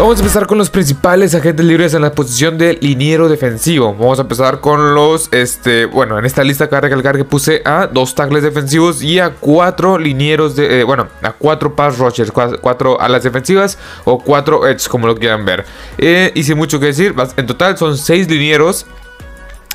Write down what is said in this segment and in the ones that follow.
Vamos a empezar con los principales agentes libres en la posición de liniero defensivo. Vamos a empezar con los, este, bueno, en esta lista cabe recalcar que puse a dos tackles defensivos y a cuatro linieros de, eh, bueno, a cuatro pass rushers, cuatro alas defensivas o cuatro edge, como lo quieran ver. Eh, sin mucho que decir, en total son seis linieros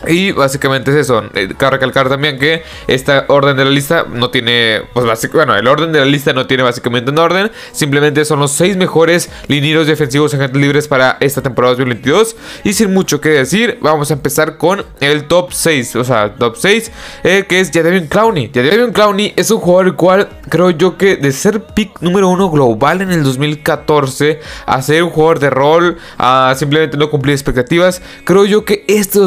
y básicamente es eso. Eh, cabe recalcar también que esta orden de la lista no tiene. Pues básicamente, bueno, el orden de la lista no tiene básicamente un orden. Simplemente son los 6 mejores linieros defensivos agentes libres para esta temporada 2022. Y sin mucho que decir, vamos a empezar con el top 6. O sea, top 6, eh, que es Jadavion Clowney. Jadavion Clowney es un jugador el cual creo yo que de ser pick número 1 global en el 2014 a ser un jugador de rol, a simplemente no cumplir expectativas, creo yo que este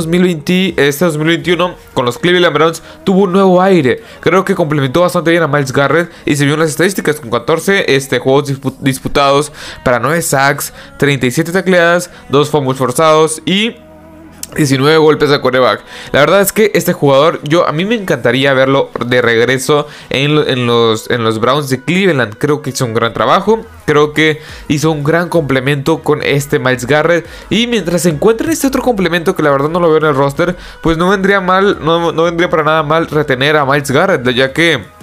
2020 este 2021 con los Cleveland Browns tuvo un nuevo aire. Creo que complementó bastante bien a Miles Garrett y se vio en las estadísticas con 14 este, juegos disputados para 9 sacks, 37 tacleadas, 2 fumbles forzados y 19 golpes a coreback. La verdad es que este jugador, yo a mí me encantaría verlo de regreso en, los, en los Browns de Cleveland. Creo que hizo un gran trabajo. Creo que hizo un gran complemento con este Miles Garrett. Y mientras se encuentra este otro complemento que la verdad no lo veo en el roster, pues no vendría mal, no, no vendría para nada mal retener a Miles Garrett, ya que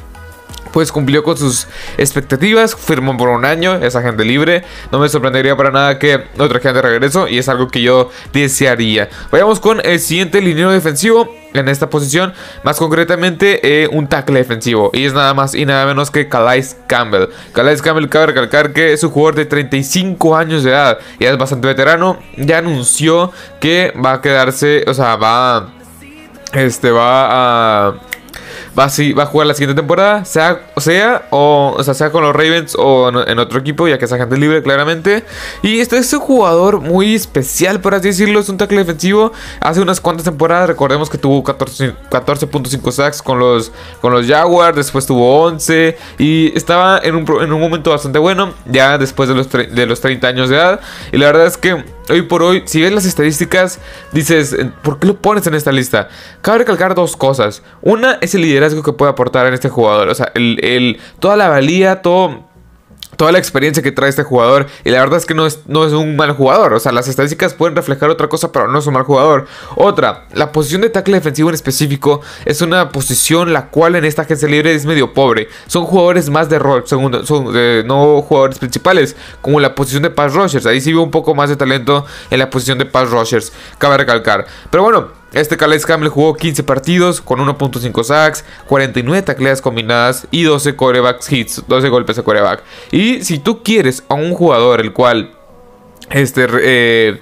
pues cumplió con sus expectativas, firmó por un año, es agente libre. No me sorprendería para nada que otra gente regreso y es algo que yo desearía. Vayamos con el siguiente liniero defensivo en esta posición, más concretamente eh, un tackle defensivo y es nada más y nada menos que Calais Campbell. Calais Campbell cabe recalcar que es un jugador de 35 años de edad y es bastante veterano, ya anunció que va a quedarse, o sea, va este va a va a, va a jugar la siguiente temporada, sea, sea, o, sea, sea con los Ravens o en, otro equipo, ya que es agente libre, claramente. Y este es un jugador muy especial, por así decirlo, es un tackle defensivo. Hace unas cuantas temporadas, recordemos que tuvo 14.5 sacks con los, con los Jaguars, después tuvo 11 y estaba en un, en un momento bastante bueno, ya después de los, de los 30 años de edad. Y la verdad es que hoy por hoy, si ves las estadísticas, dices, ¿por qué lo pones en esta lista? Cabe recalcar dos cosas. Una es el liderazgo que puede aportar en este jugador. O sea, el, el toda la valía, todo toda la experiencia que trae este jugador. Y la verdad es que no es, no es un mal jugador. O sea, las estadísticas pueden reflejar otra cosa, pero no es un mal jugador. Otra, la posición de tackle defensivo en específico es una posición la cual en esta agencia libre es medio pobre. Son jugadores más de rol, segundo, son no jugadores principales, como la posición de pass rushers. Ahí sí veo un poco más de talento en la posición de pass rushers, cabe recalcar. Pero bueno. Este Calais Campbell jugó 15 partidos con 1.5 sacks, 49 tacleadas combinadas y 12 corebacks hits, 12 golpes de coreback. Y si tú quieres a un jugador el cual, este, eh,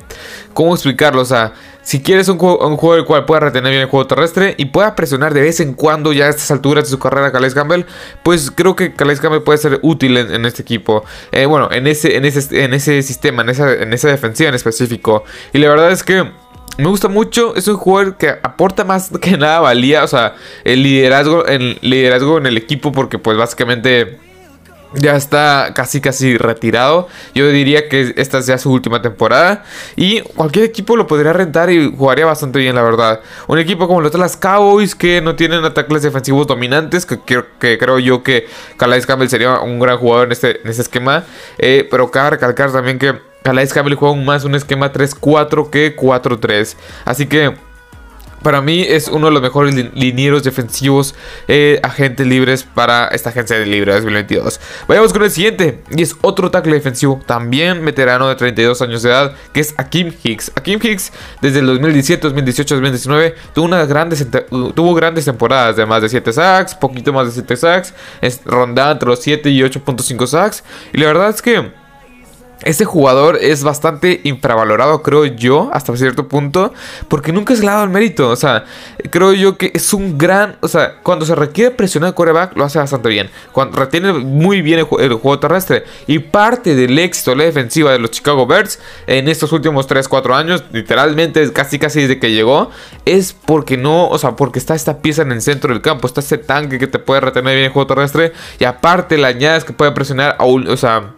¿cómo explicarlo? O sea, si quieres un, juego el cual pueda retener bien el juego terrestre y pueda presionar de vez en cuando ya a estas alturas de su carrera Calais Campbell, pues creo que Calais Campbell puede ser útil en, este equipo. Eh, bueno, en ese, en, ese, en ese sistema, en esa, en esa defensiva en específico. Y la verdad es que me gusta mucho, es un jugador que aporta más que nada valía, o sea, el liderazgo, el liderazgo en el equipo porque pues básicamente ya está casi casi retirado. Yo diría que esta es ya su última temporada. Y cualquier equipo lo podría rentar y jugaría bastante bien, la verdad. Un equipo como los Dallas Cowboys que no tienen ataques defensivos dominantes. Que, que, creo yo que Calais Campbell sería un gran jugador en este, este esquema. Eh, pero cabe recalcar también que Calais Campbell juega más un esquema 3-4 que 4-3. Así que para mí es uno de los mejores linieros defensivos eh, agentes libres para esta agencia de libre 2022. Vayamos con el siguiente. Y es otro tackle defensivo, también veterano de 32 años de edad, que es Akim Hicks. Akim Hicks desde el 2017, 2018, 2019 tuvo, unas grandes, tuvo grandes temporadas de más de 7 sacks, poquito más de 7 sacks, es, rondando entre los 7 y 8.5 sacks. Y la verdad es que este jugador es bastante infravalorado, creo yo, hasta cierto punto, porque nunca se le ha dado el mérito. O sea, creo yo que es un gran. O sea, cuando se requiere presionar el coreback, lo hace bastante bien. Cuando retiene muy bien el, juego terrestre. Y parte del éxito la defensiva de los Chicago Bears en estos últimos 3-4 años, literalmente casi casi desde que llegó, es porque no. O sea, porque está esta pieza en el centro del campo, está este tanque que te puede retener bien el juego terrestre. Y aparte, le añades que puede presionar a un. O sea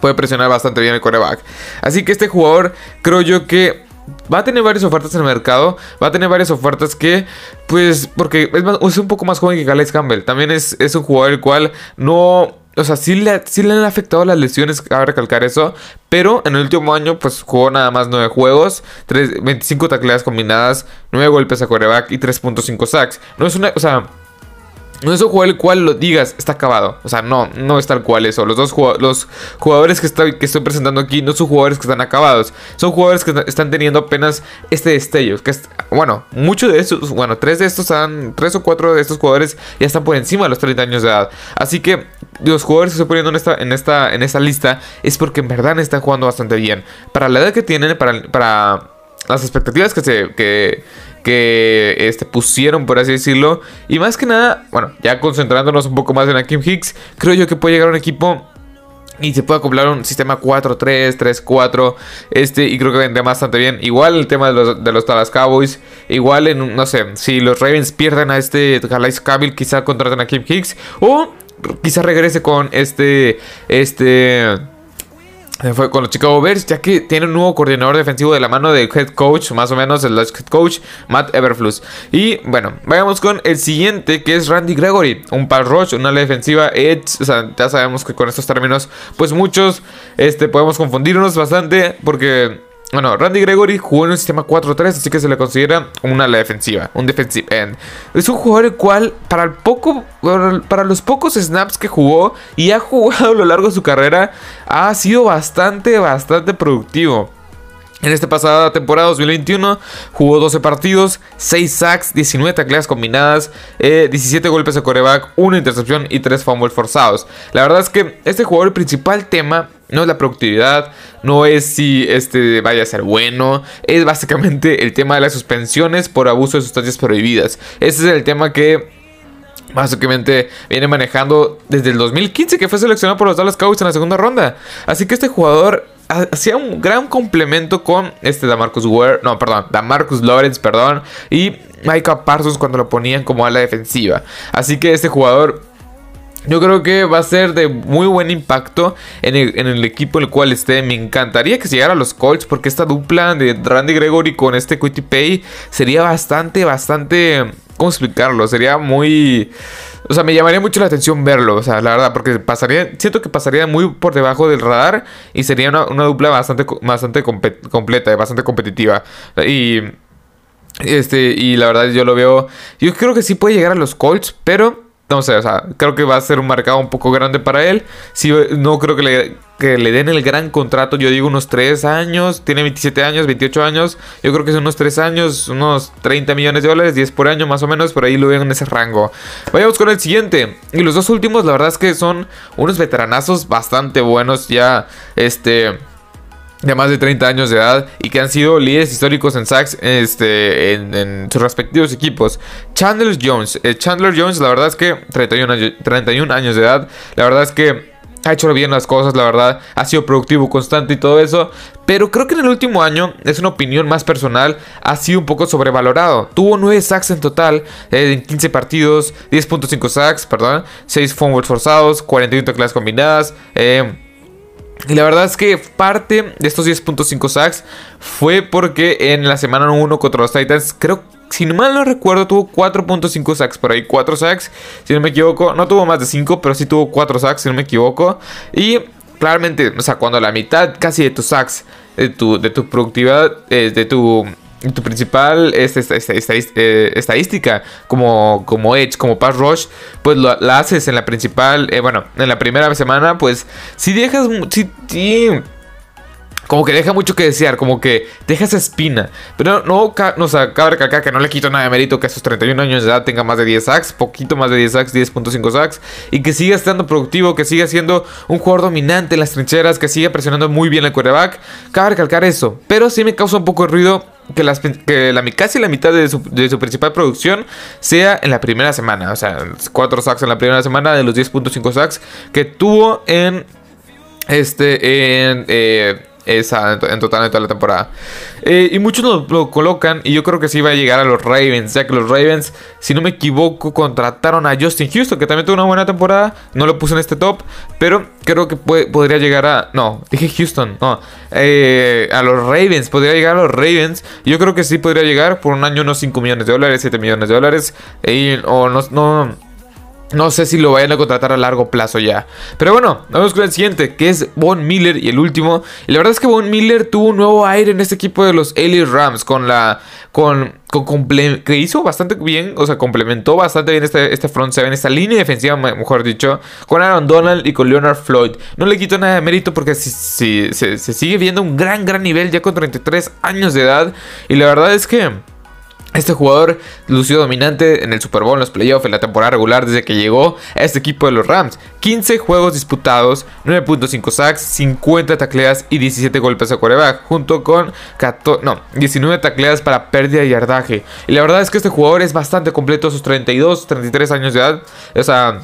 puede presionar bastante bien el coreback. Así que este jugador creo yo que va a tener varias ofertas en el mercado. Va a tener varias ofertas que, pues, porque es, un poco más joven que Calais Campbell. También es, es un jugador el cual no o sea, sí le, sí le han afectado las lesiones, cabe recalcar eso. Pero en el último año, pues jugó nada más 9 juegos, 3, 25 tacleadas combinadas, 9 golpes a coreback y 3.5 sacks. No es una, o sea, no es un jugador el cual lo digas, está acabado. O sea, no, no es tal cual eso. Los dos los jugadores que estoy, que estoy presentando aquí no son jugadores que están acabados. Son jugadores que están teniendo apenas este destello. Que bueno, muchos de estos, bueno, tres de estos están, tres o cuatro de estos jugadores ya están por encima de los 30 años de edad. Así que los jugadores que estoy poniendo en esta, en esta, en esta lista es porque en verdad están jugando bastante bien. Para la edad que tienen, para, para las expectativas que se, que, que este, pusieron, por así decirlo. Y más que nada, bueno, ya concentrándonos un poco más en Akim Hicks, creo yo que puede llegar un equipo y se puede acoplar un sistema 4-3, 3-4. Este, y creo que vendría bastante bien. Igual el tema de los, de los Dallas Cowboys. Igual en, no sé, si los Ravens pierden a este Calais Cavill, quizá contraten a Kim Hicks. O quizá regrese con este. Este fue con los Chicago Bears, ya que tiene un nuevo coordinador defensivo de la mano del head coach, más o menos el head coach, Matt Everflus. Y bueno, vayamos con el siguiente, que es Randy Gregory, un pass rush, una defensiva edge. Ya sabemos que con estos términos, pues muchos este, podemos confundirnos bastante, porque bueno, Randy Gregory jugó en un sistema 4-3, así que se le considera una defensiva, un defensive end. Es un jugador el cual, para, el poco, para los pocos snaps que jugó y ha jugado a lo largo de su carrera, ha sido bastante, bastante productivo. En esta pasada temporada 2021 jugó 12 partidos, 6 sacks, 19 tacleas combinadas, 17 eh, golpes de coreback, 1 intercepción y 3 fumbles forzados. La verdad es que este jugador el principal tema no es la productividad, no es si este vaya a ser bueno, es básicamente el tema de las suspensiones por abuso de sustancias prohibidas. Ese es el tema que básicamente viene manejando desde el 2015 que fue seleccionado por los Dallas Cowboys en la segunda ronda. Así que este jugador hacía un gran complemento con este Damarcus Ware, no, perdón, Damarcus Lawrence, perdón, y Micah Parsons cuando lo ponían como ala defensiva. Así que este jugador yo creo que va a ser de muy buen impacto en el, equipo en el cual esté. Me encantaría que llegara a los Colts porque esta dupla de Randy Gregory con este Quitty Pay sería bastante, bastante... ¿Cómo explicarlo? Sería muy... O sea, me llamaría mucho la atención verlo, o sea, la verdad, porque pasaría, siento que pasaría muy por debajo del radar y sería una, dupla bastante, bastante completa, bastante competitiva. Y, este, y la verdad yo lo veo, yo creo que sí puede llegar a los Colts, pero no sé, o sea, creo que va a ser un mercado un poco grande para él. Si, no creo que le, que le den el gran contrato, yo digo unos 3 años, tiene 27 años, 28 años, yo creo que son unos 3 años, unos 30 millones de dólares, 10 por año más o menos, por ahí lo veo en ese rango. Vayamos con el siguiente. Y los dos últimos, la verdad es que son unos veteranazos bastante buenos ya, este de más de 30 años de edad y que han sido líderes históricos en sacks este, en, sus respectivos equipos. Chandler Jones. Eh, Chandler Jones, la verdad es que 31 años, 31 años de edad. La verdad es que ha hecho bien las cosas, la verdad. Ha sido productivo, constante y todo eso. Pero creo que en el último año, es una opinión más personal, ha sido un poco sobrevalorado. Tuvo 9 sacks en total eh, en 15 partidos, 10.5 sacks, perdón, 6 fumbles forzados, 41 teclas combinadas. Eh, y la verdad es que parte de estos 10.5 sacks fue porque en la semana 1 contra los Titans, creo, si no mal no recuerdo, tuvo 4.5 sacks por ahí, 4 sacks, si no me equivoco. No tuvo más de 5, pero sí tuvo 4 sacks, si no me equivoco. Y claramente, o sea, cuando la mitad casi de tus sacks, de tu, de tu productividad, eh, de tu tu principal este, eh, estadística como, como Edge, como Pass Rush, pues la haces en la principal, eh, bueno, en la primera semana, pues si dejas, si, como que deja mucho que desear, como que deja esa espina. Pero no, no, no cabe recalcar que no le quito nada de mérito que a sus 31 años de edad tenga más de 10 sacks, poquito más de 10 sacks, 10.5 sacks, y que siga estando productivo, que siga siendo un jugador dominante en las trincheras, que siga presionando muy bien el quarterback. Cabe recalcar eso, pero sí me causa un poco de ruido que, las, que la, casi la mitad de su, de su, principal producción sea en la primera semana. O sea, 4 sacks en la primera semana de los 10.5 sacks que tuvo en este en eh, esa en, total en toda la temporada. Eh, y muchos lo, colocan y yo creo que sí va a llegar a los Ravens, ya que los Ravens, si no me equivoco, contrataron a Justin Houston, que también tuvo una buena temporada. No lo puse en este top, pero creo que podría llegar a... No, dije Houston, no. Eh, a los Ravens, podría llegar a los Ravens. Yo creo que sí podría llegar por un año unos 5 millones de dólares, 7 millones de dólares. o no, no no sé si lo vayan a contratar a largo plazo ya. Pero bueno, vamos con el siguiente, que es Von Miller y el último. Y la verdad es que Von Miller tuvo un nuevo aire en este equipo de los LA Rams con la con, con que hizo bastante bien, o sea, complementó bastante bien este, este front seven, esta línea defensiva, mejor dicho, con Aaron Donald y con Leonard Floyd. No le quito nada de mérito porque si, se, se sigue viendo un gran, gran nivel ya con 33 años de edad. Y la verdad es que... Este jugador lució dominante en el Super Bowl, en los playoffs, en la temporada regular desde que llegó a este equipo de los Rams. 15 juegos disputados, 9.5 sacks, 50 tacleas y 17 golpes a coreback, junto con 19 tacleas para pérdida de yardaje. Y la verdad es que este jugador es bastante completo a sus 32, 33 años de edad. O sea,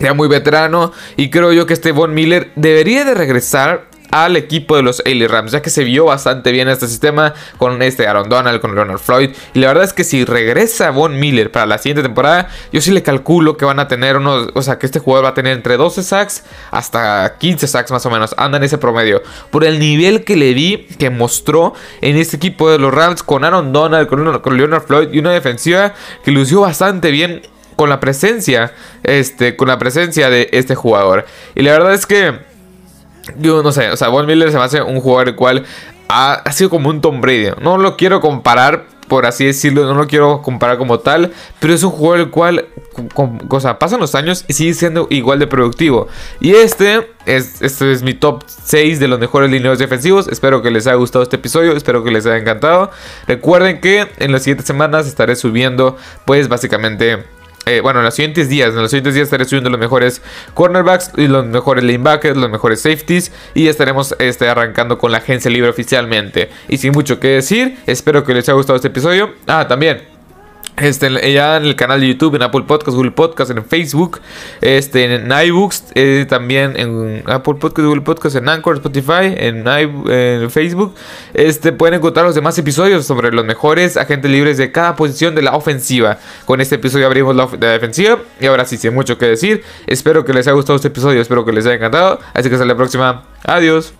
ya muy veterano. Y creo yo que este Von Miller debería de regresar al equipo de los LA Rams, ya que se vio bastante bien este sistema con este Aaron Donald, con Leonard Floyd. Y la verdad es que si regresa Von Miller para la siguiente temporada, yo sí le calculo que van a tener unos, o sea, que este jugador va a tener entre 12 sacks hasta 15 sacks más o menos, anda en ese promedio. Por el nivel que le vi, que mostró en este equipo de los Rams con Aaron Donald, con Leonard Floyd y una defensiva que lució bastante bien con la presencia, este, con la presencia de este jugador. Y la verdad es que yo no sé, o sea, Von Miller se me hace un jugador el cual ha, sido como un Tom Brady. No lo quiero comparar, por así decirlo, no lo quiero comparar como tal, pero es un jugador el cual, o sea, pasan los años y sigue siendo igual de productivo. Y este es, este es mi top 6 de los mejores lineos defensivos. Espero que les haya gustado este episodio, espero que les haya encantado. Recuerden que en las siguientes semanas estaré subiendo, pues básicamente eh, bueno, en los siguientes días, en los siguientes días estaré subiendo los mejores cornerbacks y los mejores linebackers, los mejores safeties y estaremos este, arrancando con la agencia libre oficialmente. Y sin mucho que decir, espero que les haya gustado este episodio. Ah, también, este, ya en el canal de YouTube, en Apple Podcast, Google Podcast, en Facebook, este, en iBooks, eh, también en Apple Podcast, Google Podcast, en Anchor, Spotify, en, en, Facebook. Este, pueden encontrar los demás episodios sobre los mejores agentes libres de cada posición de la ofensiva. Con este episodio abrimos la, la defensiva. Y ahora sí, sin mucho que decir. Espero que les haya gustado este episodio, espero que les haya encantado. Así que hasta la próxima. Adiós.